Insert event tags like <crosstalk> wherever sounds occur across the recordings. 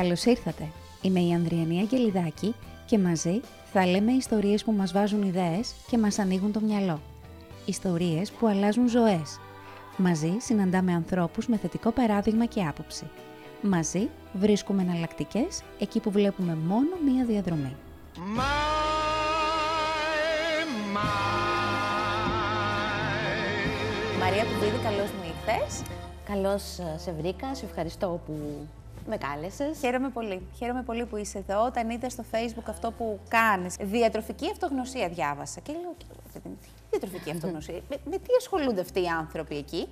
Καλώς ήρθατε. Είμαι η Ανδριανή Αγγελιδάκη και μαζί θα λέμε ιστορίες που μας βάζουν ιδέες και μας ανοίγουν το μυαλό. Ιστορίες που αλλάζουν ζωές. Μαζί συναντάμε ανθρώπους με θετικό παράδειγμα και άποψη. Μαζί βρίσκουμε εναλλακτικές εκεί που βλέπουμε μόνο μία διαδρομή. Μαρία Κουβίδη, καλώς μου ήρθες. Καλώς ε, σε βρήκα, σε ευχαριστώ που με κάλεσες. Χαίρομαι πολύ. Χαίρομαι πολύ που είσαι εδώ. Όταν είδα στο Facebook αυτό που κάνεις, διατροφική αυτογνωσία διάβασα και λέω, τι διατροφική <laughs> αυτογνωσία, με, με τι ασχολούνται αυτοί οι άνθρωποι εκεί;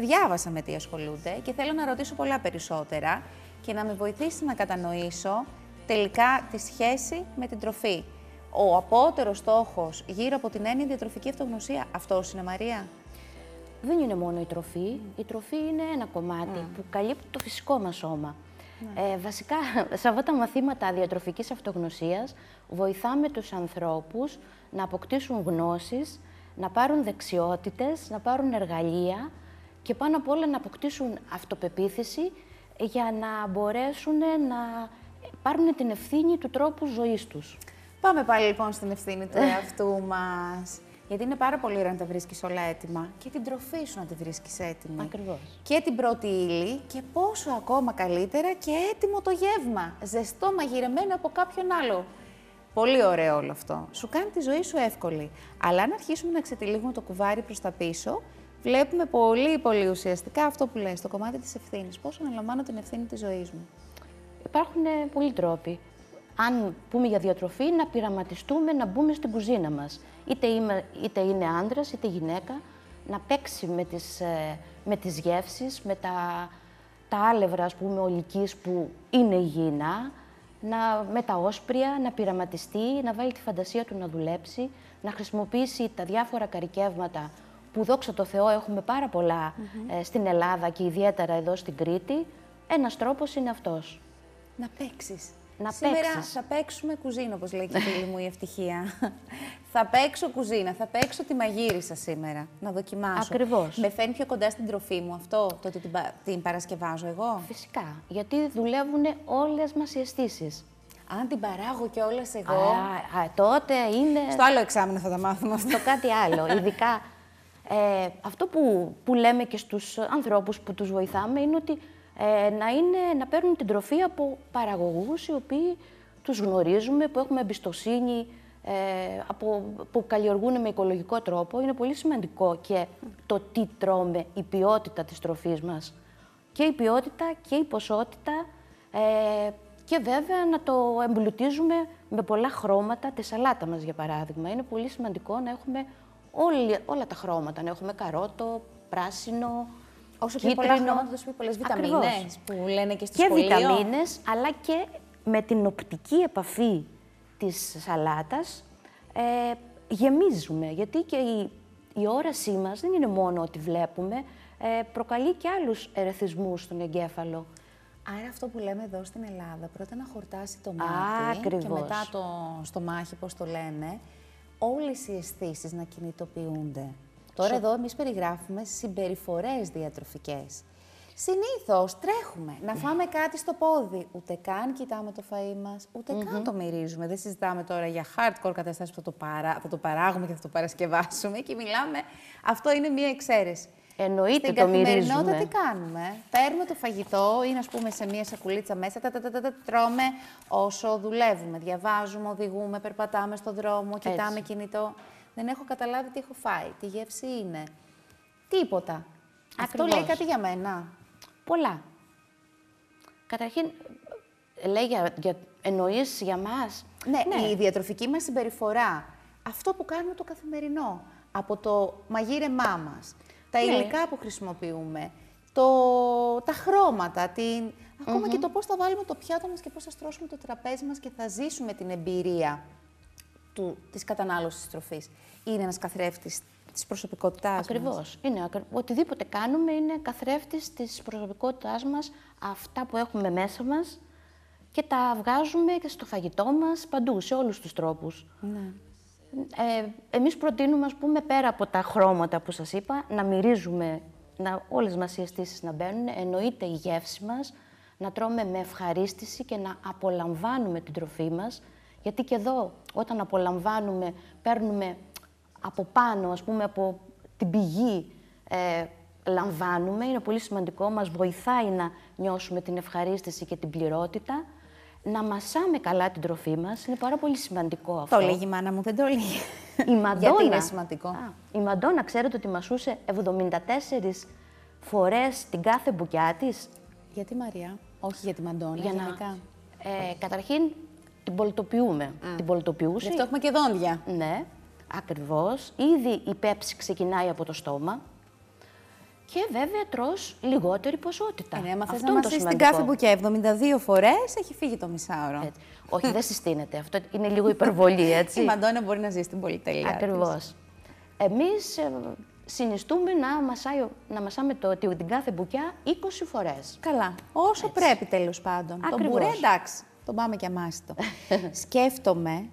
Διάβασα με τι ασχολούνται και θέλω να ρωτήσω πολλά περισσότερα και να με βοηθήσεις να κατανοήσω τελικά τη σχέση με την τροφή. Ο απότερος στόχος γύρω από την έννοια διατροφική αυτογνωσία, αυτός είναι Μαρία; Δεν είναι μόνο η τροφή. Η τροφή είναι ένα κομμάτι που καλύπτει το φυσικό μας σώμα. Ε, βασικά, <laughs> σε αυτά τα μαθήματα διατροφικής αυτογνωσίας βοηθάμε τους ανθρώπους να αποκτήσουν γνώσεις, να πάρουν δεξιότητες, να πάρουν εργαλεία και πάνω απ' όλα να αποκτήσουν αυτοπεποίθηση για να μπορέσουν να πάρουν την ευθύνη του τρόπου ζωής τους. Πάμε πάλι λοιπόν στην ευθύνη του εαυτού μας. Γιατί είναι πάρα πολύ ωραίο να τα βρίσκεις όλα έτοιμα και την τροφή σου να τη βρίσκεις έτοιμη. Ακριβώς. Και την πρώτη ύλη και πόσο ακόμα καλύτερα και έτοιμο το γεύμα. Ζεστό, μαγειρεμένο από κάποιον άλλο. Πολύ ωραίο όλο αυτό. Σου κάνει τη ζωή σου εύκολη. Αλλά αν αρχίσουμε να ξετυλίγουμε το κουβάρι προς τα πίσω, βλέπουμε πολύ πολύ ουσιαστικά αυτό που λες, το κομμάτι της ευθύνης. Πώ αναλαμβάνω την ευθύνη της ζωής μου. Υπάρχουν ε, πολλοί τρόποι. Αν πούμε για διατροφή, να πειραματιστούμε να μπούμε στην κουζίνα μας. Είτε, είμαι, είτε είναι άντρας, είτε γυναίκα, να παίξει με τις, ε, με τις γεύσεις, με τα, τα άλευρα, ας πούμε, ολικής που είναι υγιεινά, να, με τα όσπρια, να πειραματιστεί, να βάλει τη φαντασία του να δουλέψει, να χρησιμοποιήσει τα διάφορα καρικεύματα που δόξα τω Θεώ έχουμε πάρα πολλά ε, στην Ελλάδα και ιδιαίτερα εδώ στην Κρήτη. Ένας τρόπος είναι αυτός. Να παίξεις. Να Σήμερα παίξεις. θα παίξουμε κουζίνα, όπως λέει και η φίλη μου η ευτυχία. <laughs> θα παίξω κουζίνα, θα παίξω τη μαγείρισα σήμερα, να δοκιμάσω. Ακριβώς. Με φέρνει πιο κοντά στην τροφή μου αυτό, το ότι την, πα- την παρασκευάζω εγώ; Φυσικά, γιατί δουλεύουν όλες μας οι αισθήσεις. Αν την παράγω κιόλα εγώ. Α, α, τότε είναι Στο άλλο εξάμεινο θα τα μάθουμε αυτό. το κάτι άλλο. <laughs> Ειδικά ε, αυτό που, που λέμε και στους ανθρώπους που τους βοηθάμε είναι ότι ε, να, είναι, να παίρνουν την τροφή από παραγωγούς οι οποίοι τους γνωρίζουμε, που έχουμε εμπιστοσύνη, ε, από, που καλλιεργούν με οικολογικό τρόπο. Είναι πολύ σημαντικό και το τι τρώμε, η ποιότητα της τροφής μας. Και η ποιότητα και η ποσότητα ε, και βέβαια να το εμπλουτίζουμε με πολλά χρώματα, τη σαλάτα μας για παράδειγμα. Είναι πολύ σημαντικό να έχουμε όλη, όλα τα χρώματα, να έχουμε καρότο, πράσινο, Όσο πιο πολλά κίτρινο. χρώματα, τόσο πιο πολλές Ακριβώς. βιταμίνες που λένε και στη Και σχολείο. βιταμίνες, αλλά και με την οπτική επαφή της σαλάτας ε, γεμίζουμε. Γιατί και η, η όρασή μας δεν είναι μόνο ότι βλέπουμε, ε, προκαλεί και άλλους ερεθισμούς στον εγκέφαλο. Άρα αυτό που λέμε εδώ στην Ελλάδα, πρώτα να χορτάσει το Α, μάτι και ακριβώς. μετά το στομάχι, πώς το λένε, όλες οι αισθήσεις να κινητοποιούνται. Τώρα εδώ εμείς περιγράφουμε συμπεριφορές διατροφικές. Συνήθως τρέχουμε να φάμε κάτι στο πόδι. Ούτε καν κοιτάμε το φαΐ μας, ούτε καν το μυρίζουμε. Δεν συζητάμε τώρα για hardcore καταστάσεις που θα το, παρά, θα το παράγουμε και θα το παρασκευάσουμε και μιλάμε. Αυτό είναι μία εξαίρεση. Εννοείται Στην το καθημερινότητα μυρίζουμε. τι κάνουμε; Παίρνουμε το φαγητό, είναι ας πούμε σε μία σακουλίτσα μέσα, τα, τα, τα, τα, τα, τρώμε όσο δουλεύουμε. Διαβάζουμε, οδηγούμε, περπατάμε στον δρόμο, κοιτάμε κινητό. Δεν έχω καταλάβει τι έχω φάει, τι γεύση είναι. Τίποτα. Αυτό Ακριβώς. λέει κάτι για μένα. Πολλά. Καταρχήν, λέει για, για, εννοείς για μας. Ναι, η διατροφική μας συμπεριφορά. Αυτό που κάνουμε το καθημερινό. Από το μαγείρεμά μας, τα Ναι. υλικά που χρησιμοποιούμε, το, τα χρώματα, την, ακομα και το πώς θα βάλουμε το πιάτο μας και πώς θα στρώσουμε το τραπέζι μας και θα ζήσουμε την εμπειρία του, της κατανάλωσης της τροφής. Είναι ένας καθρέφτης της προσωπικότητάς μας. Ακριβώς. Είναι, ακρι- οτιδήποτε κάνουμε είναι καθρέφτης της προσωπικότητάς μας, αυτά που έχουμε μέσα μας και τα βγάζουμε και στο φαγητό μας παντού, σε όλους τους τρόπους. Ναι. Ε, εμείς προτείνουμε, ας πούμε, πέρα από τα χρώματα που σας είπα, να μυρίζουμε, να, όλες μας οι αισθήσεις να μπαίνουν, εννοείται η γεύση μας, να τρώμε με ευχαρίστηση και να απολαμβάνουμε την τροφή μας, γιατί και εδώ όταν απολαμβάνουμε, παίρνουμε από πάνω, ας πούμε, από την πηγή, ε, λαμβάνουμε, είναι πολύ σημαντικό, μας βοηθάει να νιώσουμε την ευχαρίστηση και την πληρότητα, να μασάμε καλά την τροφή μας, είναι πάρα πολύ σημαντικό αυτό. Το λέγει η μάνα μου, δεν το λέγει. Η <laughs> Μαντόνα, Γιατί είναι σημαντικό; Α, η Μαντόνα, ξέρετε ότι μασούσε 74 φορές την κάθε μπουκιά της; Γιατί Μαρία, όχι για τη Μαντόνα, Για να- γενικά. Ε, καταρχήν, την πολιτοποιούμε. Την πολιτοποιούσε. Γι' αυτό έχουμε και δόντια. Ναι, ακριβώς. Ήδη η πέψη ξεκινάει από το στόμα. Και βέβαια τρως λιγότερη ποσότητα. Ε, ναι, άμα θες Αυτό να είναι το μασείς την σημαντικό. κάθε μπουκιά 72 φορές, έχει φύγει το μισάωρο. Έτσι. Όχι, δεν συστήνεται. Αυτό είναι λίγο υπερβολή, έτσι. <laughs> Η Μαντόνα μπορεί να ζει στην πολυτέλεια. της. Ακριβώς. Εμείς ε, συνιστούμε να, μασάει, να μασάμε το, την κάθε μπουκιά 20 φορές. Καλά. Όσο πρέπει τέλος πάντων. Το Ακριβώς. μπουρέ εντάξει. Τον πάμε και αμάστο. <laughs> Σκέφτομαι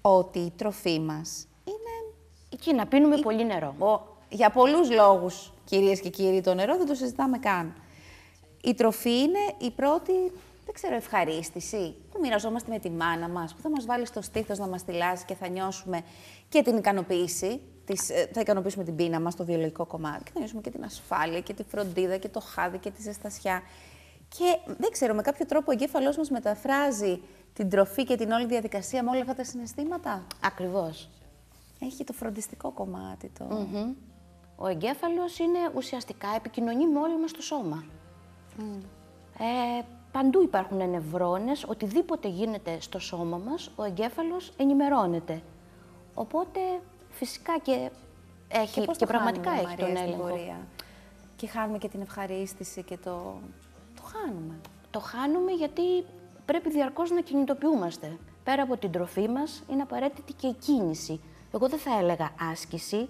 ότι η τροφή μας είναι Εκεί να πίνουμε πολύ νερό. Ο- για πολλούς λόγους, κυρίες και κύριοι, το νερό δεν το συζητάμε καν. Η τροφή είναι η πρώτη, δεν ξέρω, ευχαρίστηση που μοιραζόμαστε με τη μάνα μας, που θα μας βάλει στο στήθος να μας θυλάσει και θα νιώσουμε και την ικανοποίηση, της, ε, θα ικανοποιήσουμε την πείνα μας, το βιολογικό κομμάτι, και θα νιώσουμε και την ασφάλεια και τη φροντίδα και το χάδι και τη ζεστασιά. Και δεν ξέρω, με κάποιο τρόπο ο εγκέφαλός μας μεταφράζει την τροφή και την όλη διαδικασία με όλα αυτά τα συναισθήματα; Ακριβώς. Έχει το φροντιστικό κομμάτι, το... Μμμ. Ο εγκέφαλος είναι ουσιαστικά επικοινωνεί με όλο μας το σώμα. Ε, παντού υπάρχουν νευρώνες, οτιδήποτε γίνεται στο σώμα μας, ο εγκέφαλος ενημερώνεται. Οπότε φυσικά και έχει και, πώς το πραγματικά χάνουμε, έχει Μαρία, τον στην έλεγχο. πορεία; Και χάνουμε και την ευχαρίστηση και το... Το χάνουμε. Το χάνουμε γιατί πρέπει διαρκώς να κινητοποιούμαστε. Πέρα από την τροφή μας είναι απαραίτητη και η κίνηση. Εγώ δεν θα έλεγα άσκηση,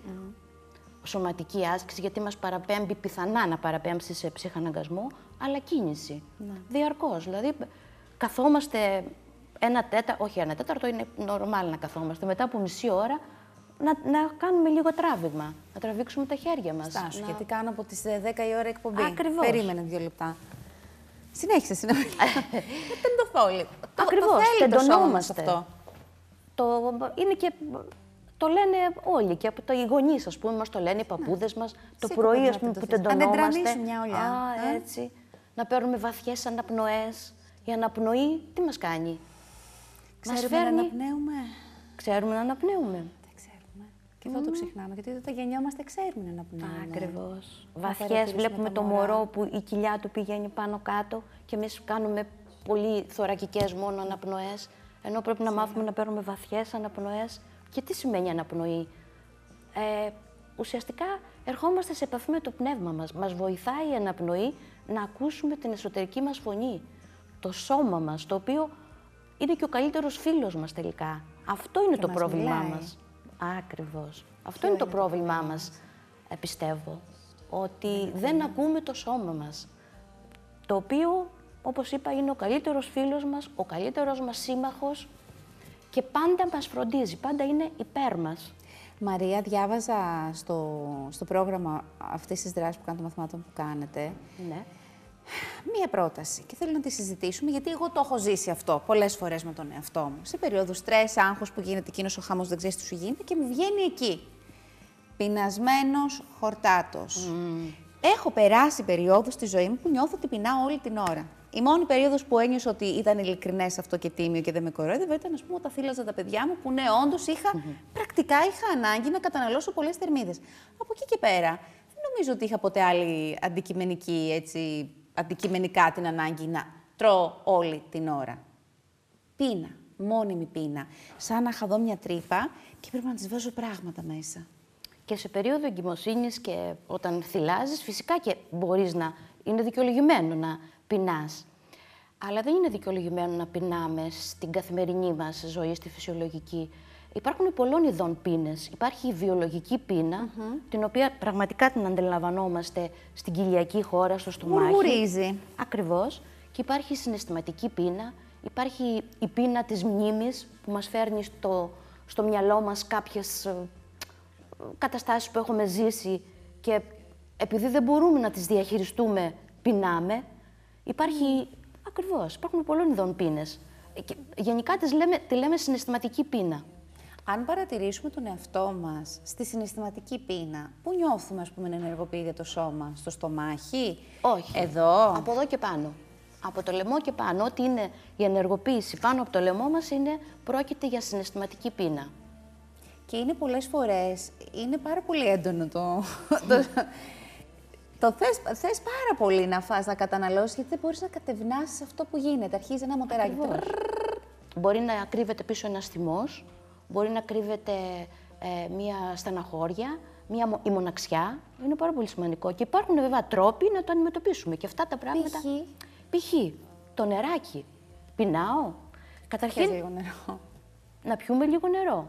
σωματική άσκηση, γιατί μας παραπέμπει πιθανά να παραπέμψει σε ψυχαναγκασμό, αλλά κίνηση. Διαρκώς. Δηλαδή, καθόμαστε ένα τέταρτο, όχι ένα τέταρτο, είναι νορμάλ να καθόμαστε. Μετά από μισή ώρα να, να κάνουμε λίγο τράβηγμα, να τραβήξουμε τα χέρια μας. Στάσου, να... γιατί κάνω από τις ε, 10 η ώρα εκπομπή. Ακριβώς. Περίμενε δύο λεπτά. Συνέχισε, συνέχισε. Δεν τεντωθώ λίγο. Το- Ακριβώς, Το θέλει το σώμα μας τεντωνόμαστε. αυτό. Το, είναι και, το λένε όλοι και από το, οι γονείς, ας πούμε, μας το λένε οι παππούδες μας, το Σίγουρα πρωί, να ας πούμε, που τεντωθείς. Αν τεντωνόμαστε. εντρανίσουν μια ολιά, Α, ε. έτσι. Να παίρνουμε βαθιές αναπνοές. Η αναπνοή τι μας κάνει; μας Ξέρουμε να φέρνει... αναπνέουμε. Ξέρουμε να αναπνέουμε. Δεν ξέρουμε. Και εδώ το ξεχνάμε, γιατί όταν γεννιόμαστε ξέρουμε να αναπνέουμε. Ακριβώς. Να Βαθιές, παρατηρήσουμε βλέπουμε τα το μωρά. μωρό που η κοιλιά του πηγαίνει πάνω κάτω και εμείς κάνουμε πολύ θωρακικές μόνο αναπνοές, ενώ πρέπει να μάθουμε να παίρνουμε βαθιές αναπνοές. Και τι σημαίνει αναπνοή; Ε, ουσιαστικά ερχόμαστε σε επαφή με το πνεύμα μας. Μας βοηθάει η αναπνοή να ακούσουμε την εσωτερική μας φωνή. Το σώμα μας, το οποίο είναι και ο καλύτερος φίλος μας τελικά. Αυτό είναι το μας πρόβλημά μιλάει. μας. Ακριβώς. Αυτό είναι το πρόβλημά μας, ε, πιστεύω. Ότι δεν ακούμε το σώμα μας. Το οποίο, όπως είπα, είναι ο καλύτερος φίλος μας, ο καλύτερος μας σύμμαχος και πάντα μας φροντίζει, πάντα είναι υπέρ μας. Μαρία, διάβαζα στο, στο πρόγραμμα αυτής της δράσης που κάνετε των μαθημάτων που κάνετε, Ναι. Μία πρόταση και θέλω να τη συζητήσουμε γιατί εγώ το έχω ζήσει αυτό πολλές φορές με τον εαυτό μου. Σε περίοδους στρες, άγχος που γίνεται εκείνος ο χαμός δεν ξέρεις τι σου γίνεται και μου βγαίνει εκεί. Πεινασμένος χορτάτος. Έχω περάσει περιόδους στη ζωή μου που νιώθω ότι πεινάω όλη την ώρα. Η μόνη περίοδος που ένιωσα ότι ήταν ειλικρινές αυτό και τίμιο και δεν με κορόιδευε ήταν, ας πούμε, όταν θύλαζα τα παιδιά μου που ναι, όντως είχα, <laughs> πρακτικά είχα ανάγκη να καταναλώσω πολλές θερμίδες. Από εκεί και πέρα, δεν νομίζω ότι είχα ποτέ άλλη αντικειμενική, έτσι, αντικειμενικά την ανάγκη να τρώω όλη την ώρα. Πείνα, μόνιμη πείνα. Σαν να είχα δω μια τρύπα και πρέπει να της βάζω πράγματα μέσα. Και σε περίοδο εγκυμοσύνης και όταν θυλάζεις, φυσικά και μπορείς να είναι δικαιολογημένο να πεινάς. Αλλά δεν είναι δικαιολογημένο να πεινάμε στην καθημερινή μας ζωή, στη φυσιολογική. Υπάρχουν πολλών ειδών πείνες. Υπάρχει η βιολογική πείνα, την οποία πραγματικά την αντιλαμβανόμαστε στην κοιλιακή χώρα, στο στομάχι. Γουργουρίζει. Ακριβώς. Και υπάρχει η συναισθηματική πείνα, υπάρχει η πείνα της μνήμης που μας φέρνει στο, στο μυαλό μας κάποιες ε, καταστάσεις που έχουμε ζήσει και επειδή δεν μπορούμε να τις διαχειριστούμε, πεινάμε. Υπάρχει, ακριβώς, υπάρχουν πολλών ειδών πείνες. Ε, και Γενικά τις λέμε, τη λέμε συναισθηματική πείνα. Αν παρατηρήσουμε τον εαυτό μας στη συναισθηματική πείνα, πού νιώθουμε, ας πούμε, να ενεργοποιείται το σώμα, στο στομάχι, Όχι. εδώ. Από εδώ και πάνω. Από το λαιμό και πάνω, ό,τι είναι η ενεργοποίηση πάνω από το λαιμό μας είναι, πρόκειται για συναισθηματική πείνα. Και είναι πολλές φορές, είναι πάρα πολύ έντονο το... <laughs> το, το θες, θες πάρα πολύ να φας, να καταναλώσεις, γιατί δεν μπορείς να κατευνάσεις αυτό που γίνεται. Αρχίζει ένα μοτεράκι. Ακριβώς. Μπορεί να κρύβεται πίσω ένας θυμός, μπορεί να κρύβεται ε, μία στεναχώρια, μία, μο- η μοναξιά. Είναι πάρα πολύ σημαντικό. Και υπάρχουν βέβαια τρόποι να το αντιμετωπίσουμε. Και αυτά τα πράγματα... Π.χ. Π.χ. το νεράκι. Πεινάω. Πιες Καταρχήν, λίγο νερό. να πιούμε λίγο νερό.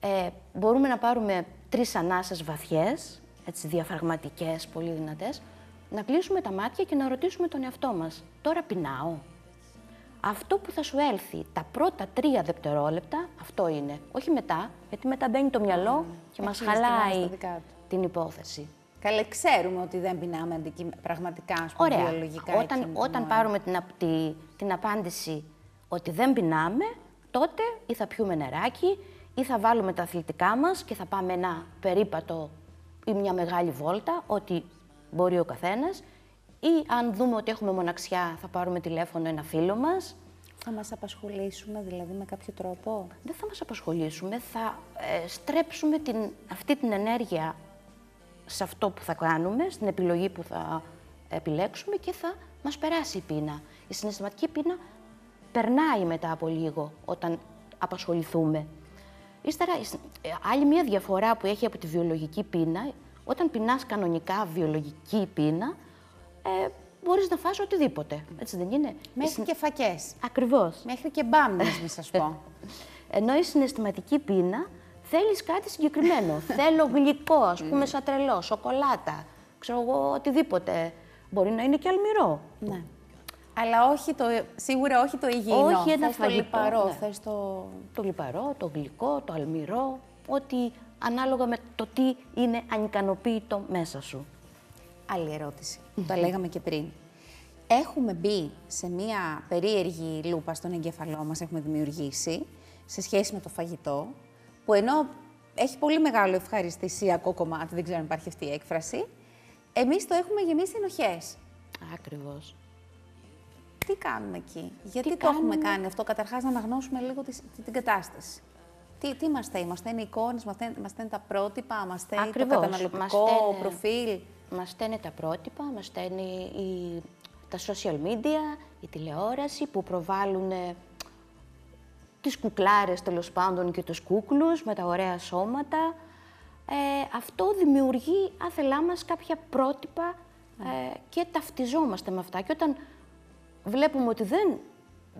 Ε, μπορούμε να πάρουμε τρεις ανάσες βαθιές, έτσι διαφραγματικές, πολύ δυνατές, να κλείσουμε τα μάτια και να ρωτήσουμε τον εαυτό μας. Τώρα πεινάω. Αυτό που θα σου έλθει τα πρώτα τρία δευτερόλεπτα, αυτό είναι. Όχι μετά, γιατί μετά μπαίνει το μυαλό και μας αρχίζει και βάζει τα χαλάει δικά του. την υπόθεση. Καλέ, ξέρουμε ότι δεν πεινάμε αντικει... πραγματικά, ας πούμε, Ωραία. βιολογικά. Όταν, εκείνη την όταν ώρα. πάρουμε την, απ- τη- την απάντηση ότι δεν πεινάμε, τότε ή θα πιούμε νεράκι ή θα βάλουμε τα αθλητικά μας και θα πάμε ένα περίπατο ή μια μεγάλη βόλτα, ό,τι μπορεί ο καθένας. Ή αν δούμε ότι έχουμε μοναξιά, θα πάρουμε τηλέφωνο ένα φίλο μας; Θα μας απασχολήσουμε, δηλαδή, με κάποιο τρόπο; Δεν θα μας απασχολήσουμε, θα ε, στρέψουμε την, αυτή την ενέργεια σε αυτό που θα κάνουμε, στην επιλογή που θα επιλέξουμε και θα μας περάσει η πείνα. Η συναισθηματική πείνα περνάει μετά από λίγο όταν απασχοληθούμε. Ύστερα, η συ- ε, άλλη μια διαφορά που έχει από τη βιολογική πείνα, όταν πεινάς κανονικά βιολογική πείνα, ε, μπορείς να φας οτιδήποτε, έτσι δεν είναι; Μέχρι και φακές. Ακριβώς. Μέχρι και μπάμινες, μη σας πω. <laughs> Ενώ η συναισθηματική πείνα θέλεις κάτι συγκεκριμένο. <laughs> Θέλω γλυκό, ας πούμε, σαν τρελό, σοκολάτα, ξέρω εγώ, οτιδήποτε. Μπορεί να είναι και αλμυρό. ναι. Αλλά όχι το, σίγουρα όχι το υγιεινό. Όχι ένα θες το φαγητό, λιπαρό, ναι. θες το... Το λιπαρό, το γλυκό, το αλμυρό, ό,τι ανάλογα με το τι είναι ανικανοποίητο μέσα σου. Άλλη ερώτηση. Τα λέγαμε και πριν. Έχουμε μπει σε μία περίεργη λούπα στον εγκέφαλό μας, έχουμε δημιουργήσει, σε σχέση με το φαγητό, που ενώ έχει πολύ μεγάλο ευχαριστησιακό κομμάτι, δεν ξέρω αν υπάρχει αυτή η έκφραση, εμείς το έχουμε γεμίσει ενοχές. Ακριβώς. Τι κάνουμε εκεί, γιατί Τι το έχουμε κάνουμε; κάνει αυτό, καταρχάς να αναγνώσουμε λίγο τη, τη- την κατάσταση. Τι, τι μας θέλει, μας είναι οι εικόνες, μας είναι, μας είναι τα πρότυπα, μας θέλει το Ακριβώς. καταναλωτικό Μας στέλνε- προφίλ; Μας στέλνει τα πρότυπα, μας στέλνει η, τα social media, η τηλεόραση που προβάλλουν ε, τις κουκλάρες τέλος πάντων και τους κούκλους με τα ωραία σώματα. Ε, αυτό δημιουργεί άθελά μας κάποια πρότυπα ε, και ταυτιζόμαστε με αυτά. Και όταν βλέπουμε ότι δεν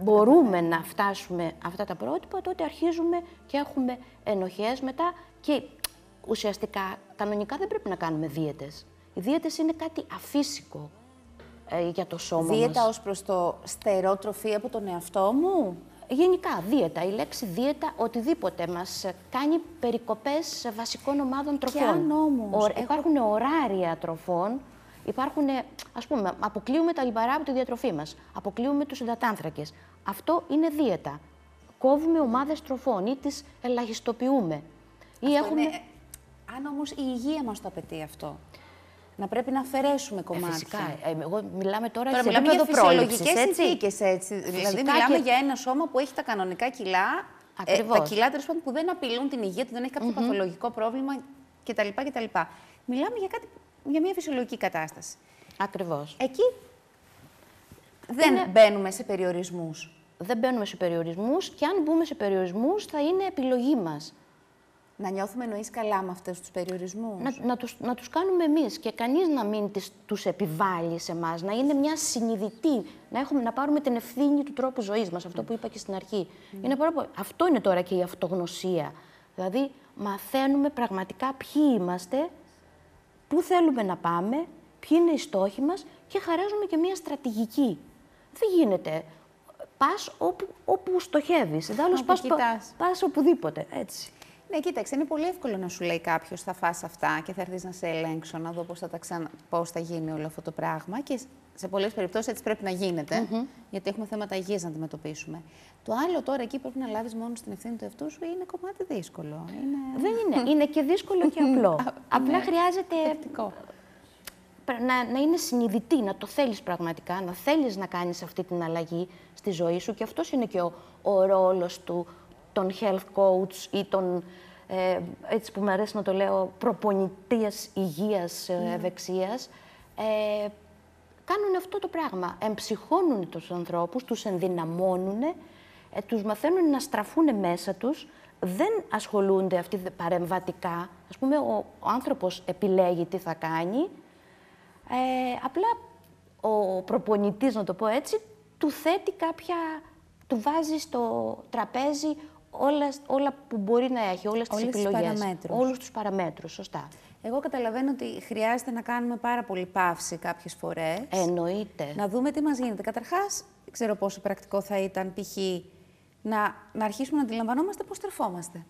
μπορούμε να φτάσουμε αυτά τα πρότυπα, τότε αρχίζουμε και έχουμε ενοχές μετά και ουσιαστικά κανονικά δεν πρέπει να κάνουμε δίαιτες. Οι δίαιτες είναι κάτι αφύσικο ε, για το σώμα Δίαιτα μας. ως προς το στερό τροφή από τον εαυτό μου; Γενικά, δίαιτα. Η λέξη δίαιτα, οτιδήποτε μας ε, κάνει περικοπές ε, βασικών ομάδων τροφών. αν όμως Ωρα- έχω- Υπάρχουν ωράρια τροφών, υπάρχουν, ε, ας πούμε, αποκλείουμε τα λιπαρά από τη διατροφή μας, αποκλείουμε τους υδατάνθρακες. Αυτό είναι δίαιτα. Κόβουμε ομάδες τροφών ή τις ελαχιστοποιούμε. Ή Αυτό έχουμε... είναι- αν όμως η υγεία μας το απαιτεί αυτό. Να πρέπει να αφαιρέσουμε Ε, κομμάτια. φυσικά. Ε, εγώ μιλάμε τώρα, Τώρα σε μιλάμε για επίπεδο πρόληψης, φυσιολογικές έτσι. συνθήκες, έτσι. δηλαδή Φυσικά μιλάμε και- για ένα σώμα που έχει τα κανονικά κιλά, ε, τα Ακριβώς. κιλά τέλος πάντων που δεν απειλούν την υγεία του, δεν έχει κάποιο παθολογικό πρόβλημα κτλ. κτλ. Μιλάμε για, κάτι, για μια φυσιολογική κατάσταση. Ακριβώς. Εκεί δεν μπαίνουμε σε περιορισμούς. Δεν μπαίνουμε σε περιορισμούς και αν μπούμε σε περιορισμούς θα είναι επιλογή μας. Να νιώθουμε εννοείς καλά με αυτούς τους περιορισμούς; Να, να, τους, να τους κάνουμε εμείς και κανείς να μην τις, τους επιβάλλει σε εμάς, να είναι μια συνειδητή, να, έχουμε, να πάρουμε την ευθύνη του τρόπου ζωής μας, αυτό που είπα και στην αρχή. Είναι πάρα πολύ- Αυτό είναι τώρα και η αυτογνωσία. Δηλαδή, μαθαίνουμε πραγματικά ποιοι είμαστε, πού θέλουμε να πάμε, ποιοι είναι οι στόχοι μας και χαράζουμε και μια στρατηγική. Δεν γίνεται. Πας όπου, όπου στοχεύεις. Ιδάλλως Όπου πας, κοιτάς. πας οπουδήποτε. Έτσι. Ναι, κοίταξε, είναι πολύ εύκολο να σου λέει κάποιος θα φας αυτά και θα έρθεις να σε ελέγξω, να δω πώς θα, τα ξανα... πώς θα γίνει όλο αυτό το πράγμα. Και σε πολλές περιπτώσεις έτσι πρέπει να γίνεται, γιατί έχουμε θέματα υγείας να αντιμετωπίσουμε. Το άλλο τώρα εκεί πρέπει να λάβεις μόνο την ευθύνη του εαυτού σου είναι κομμάτι δύσκολο. Είναι... Δεν είναι. Είναι και δύσκολο και απλό. <laughs> Απλά Ναι. χρειάζεται Θετικό. πρέ- να, να είναι συνειδητή, να το θέλεις πραγματικά, να θέλεις να κάνεις αυτή την αλλαγή στη ζωή σου και αυτός είναι και ο, ο ρόλος του, των health coach ή των, ε, έτσι που μου αρέσει να το λέω, προπονητής υγείας, ε, ευεξίας. Ε, κάνουν αυτό το πράγμα. Εμψυχώνουν τους ανθρώπους, τους ενδυναμώνουν, ε, τους μαθαίνουν να στραφούν μέσα τους, δεν ασχολούνται αυτοί δε- παρεμβατικά. Ας πούμε, ο, ο άνθρωπος επιλέγει τι θα κάνει, ε, απλά ο προπονητής, να το πω έτσι, του θέτει κάποια, του βάζει στο τραπέζι όλα, όλα που μπορεί να έχει, όλες τις Όλες τις επιλογές. παραμέτρους. Όλους τους παραμέτρους, σωστά. Εγώ καταλαβαίνω ότι χρειάζεται να κάνουμε πάρα πολύ παύση κάποιες φορές. Εννοείται. Να δούμε τι μας γίνεται. Καταρχάς, δεν ξέρω πόσο πρακτικό θα ήταν π.χ. Να, να αρχίσουμε να αντιλαμβανόμαστε πώς τρεφόμαστε.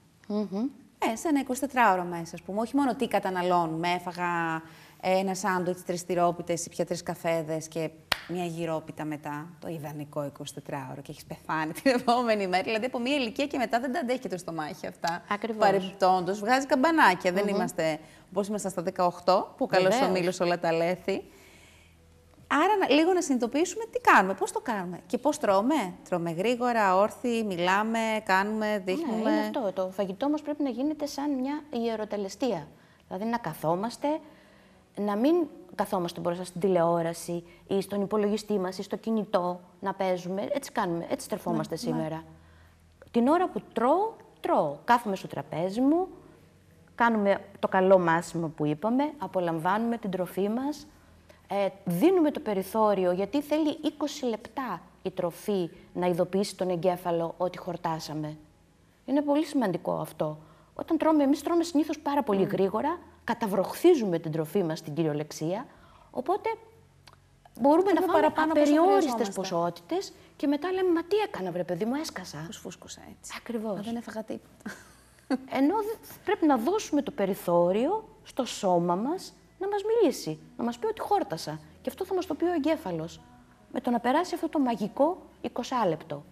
Ε, σε ένα 24ωρο μέσα, ας πούμε. Όχι μόνο τι καταναλώνουμε. Έφαγα ένα σάντουιτς, τρεις τυρόπιτες ή πια τρεις καφέδες και μια γυρόπιτα μετά. Το ιδανικό 24ωρο και έχεις πεθάνει την επόμενη μέρα. Δηλαδή από μια ηλικία και μετά δεν τα αντέχει και το στομάχι αυτά. Ακριβώς. Παρεμπιπτόντως, βγάζει καμπανάκια. Δεν είμαστε όπως ήμασταν στα 18, που καλώς ο Βεβαίως. μήλος όλα τα λέθη. Άρα να- λίγο να συνειδητοποιήσουμε τι κάνουμε, πώς το κάνουμε και πώς τρώμε. Τρώμε γρήγορα, όρθιοι, μιλάμε, κάνουμε, δείχνουμε. Ναι, είναι αυτό. Το φαγητό μας πρέπει να γίνεται σαν μια ιεροτελεστία. Δηλαδή να καθόμαστε, να μην καθόμαστε μπροστά στην τηλεόραση ή στον υπολογιστή μας ή στο κινητό να παίζουμε. Έτσι κάνουμε, έτσι στρεφόμαστε σήμερα. Την ώρα που τρώω, τρώω. Κάθομαι στο τραπέζι μου, κάνουμε το καλό μάσιμο που είπαμε, απολαμβάνουμε την τροφή μας, ε, δίνουμε το περιθώριο, γιατί θέλει 20 λεπτά η τροφή να ειδοποιήσει τον εγκέφαλο ότι χορτάσαμε. Είναι πολύ σημαντικό αυτό. Όταν τρώμε, εμείς τρώμε συνήθως πάρα πολύ γρήγορα, καταβροχθίζουμε την τροφή μας στην κυριολεξία, οπότε μπορούμε να Τρώμε φάμε παραπάνω από όσο απεριόριστες χρειαζόμαστε. ποσότητες και μετά λέμε, μα τι έκανα βρε παιδί μου, έσκασα. Πώς φούσκωσα έτσι. Ακριβώς. Μα δεν έφαγα τίποτα. <laughs> Ενώ δε- πρέπει να δώσουμε το περιθώριο στο σώμα μας να μας μιλήσει, να μας πει ότι χόρτασα. Και αυτό θα μας το πει ο εγκέφαλος. Με το να περάσει αυτό το μαγικό 20 λεπτό.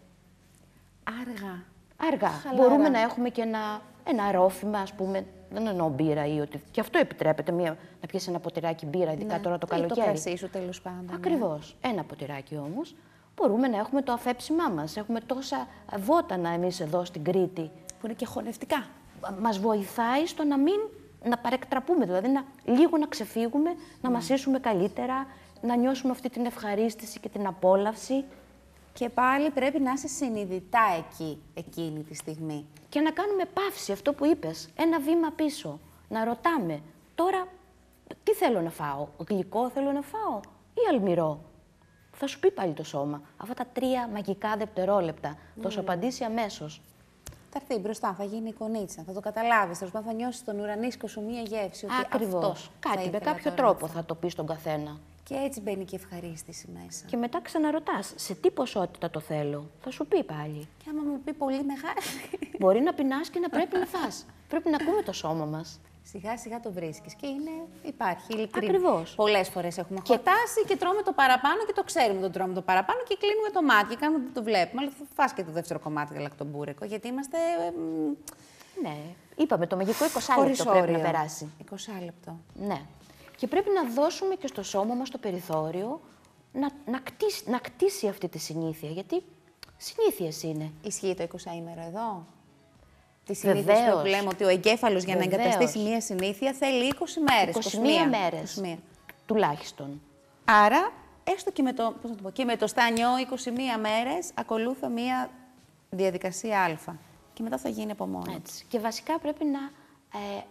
Άργα. Αργά. Χαλαρά. Μπορούμε να έχουμε και ένα, ένα ρόφημα, ας πούμε, δεν εννοώ μπύρα ή ότι... Και αυτό επιτρέπεται, μία, να πιέσεις ένα ποτηράκι μπύρα, ειδικά τώρα το Ναι. Ή καλοκαίρι. Το κρασί σου τέλος πάντων. ναι. Ακριβώς. Ένα ποτηράκι όμως. Μπορούμε να έχουμε το αφέψιμά μας. Έχουμε τόσα βότανα εμείς εδώ στην Κρήτη. Που είναι και χωνευτικά. μας βοηθάει στο να μην να παρεκτραπούμε, δηλαδή να, λίγο να ξεφύγουμε, να μασίσουμε καλύτερα, να νιώσουμε αυτή την ευχαρίστηση και την απόλαυση Και πάλι πρέπει να είσαι συνειδητά εκεί, εκείνη τη στιγμή. και να κάνουμε παύση, αυτό που είπες, ένα βήμα πίσω. Να ρωτάμε, τώρα τι θέλω να φάω, γλυκό θέλω να φάω ή αλμυρό; Θα σου πει πάλι το σώμα. Αυτά τα τρία μαγικά δευτερόλεπτα. Θα σου απαντήσει αμέσως. Θα έρθει μπροστά, θα γίνει εικονίτσα, θα το καταλάβεις. Τέλο πάντων, θα νιώσεις τον ουρανίσκο σου μία γεύση. Ότι Ακριβώς. αυτός θα Κάτι, με ήθελα κάποιο τώρα τρόπο να θα το πεις στον καθένα. Φάω. Και έτσι μπαίνει και η ευχαρίστηση μέσα. Και μετά ξαναρωτάς, σε τι ποσότητα το θέλω; Θα σου πει πάλι. Και άμα μου πει πολύ μεγάλη. <laughs> Μπορεί να πεινάς και να πρέπει να φας. πρέπει να ακούμε το σώμα μας. Σιγά σιγά το βρίσκεις και είναι, υπάρχει ειλικρινή. Ακριβώς. Πολλές φορές έχουμε χορτάσει και τρώμε το παραπάνω και το ξέρουμε ότι τρώμε το παραπάνω και κλείνουμε το μάτι και κάνουμε ότι το βλέπουμε. Αλλά θα φας και το δεύτερο κομμάτι γαλακτομπούρεκο γιατί είμαστε. ε, μ, Ναι. Είπαμε, το μαγικό 20 χωρίς λεπτό πρέπει να όριο. περάσει. 20 λεπτό. Ναι. Και πρέπει να δώσουμε και στο σώμα μας το περιθώριο να, να, κτίσει, να κτίσει αυτή τη συνήθεια. Γιατί συνήθειες είναι. Ισχύει το 20 ημέρο εδώ; Τη συνήθεια Βεβαίως. που λέμε ότι ο εγκέφαλος για να Βεβαίως. εγκαταστήσει μία συνήθεια θέλει 20 μέρες. 21 μέρες. 21. Τουλάχιστον. Άρα, έστω και με το, πώς να το, πω, και με το στάνιο 21 μέρες, ακολούθω μία διαδικασία α. Και μετά θα γίνει από μόνος. Έτσι. Και βασικά πρέπει να, ε,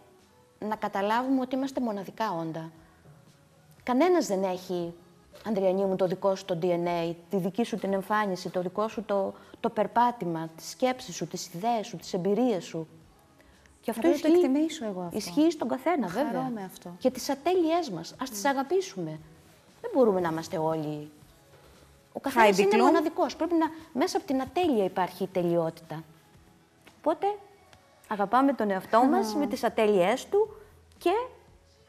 να καταλάβουμε ότι είμαστε μοναδικά όντα. Κανένας δεν έχει, Ανδριανή μου, το δικό σου το DNA, τη δική σου την εμφάνιση, το δικό σου το, το περπάτημα, τις σκέψεις σου, τις ιδέες σου, τις εμπειρίες σου. Και αυτό πρέπει να το ισχύει, εκτιμήσω εγώ αυτό. ισχύει στον καθένα, Χαρώ βέβαια. με αυτό. Και τις ατέλειές μας, ας τις αγαπήσουμε. Δεν μπορούμε να είμαστε όλοι... Ο καθένας Heidi είναι Klum. μοναδικός. Πρέπει να, μέσα από την ατέλεια υπάρχει η τελειότητα. Οπότε Αγαπάμε τον εαυτό μας με τις ατέλειές του και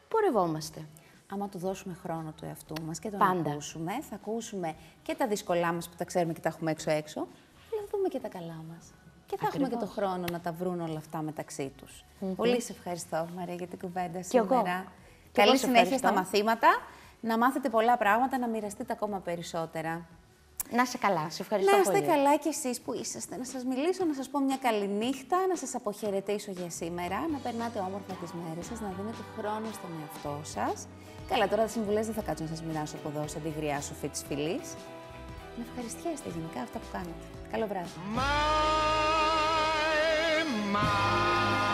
πορευόμαστε. Άμα του δώσουμε χρόνο του εαυτού μας και τον Πάντα. ακούσουμε, θα ακούσουμε και τα δύσκολά μας που τα ξέρουμε και τα έχουμε έξω-έξω, αλλά θα δούμε και τα καλά μας. Και θα έχουμε και το χρόνο να τα βρουν όλα αυτά μεταξύ τους. Πολύ σε ευχαριστώ, Μαρία, για την κουβέντα Κι εγώ. σήμερα. Κι εγώ Καλή σε συνέχεια ευχαριστώ. στα μαθήματα, να μάθετε πολλά πράγματα, να μοιραστείτε ακόμα περισσότερα. Να είσαι καλά. Σε ευχαριστώ Να είστε πολύ. καλά κι εσείς που είσαστε. Να σας μιλήσω, να σας πω μια καλή νύχτα, να σας αποχαιρετήσω για σήμερα, να περνάτε όμορφα τις μέρες σας, να δίνετε χρόνο στον εαυτό σας. Καλά, τώρα τα συμβουλές δεν θα κάτσω να σας μοιράσω από εδώ σαν τη γριά σοφή της φυλής. Να ευχαριστιέστε γενικά αυτά που κάνετε. Καλό βράδυ. My, my.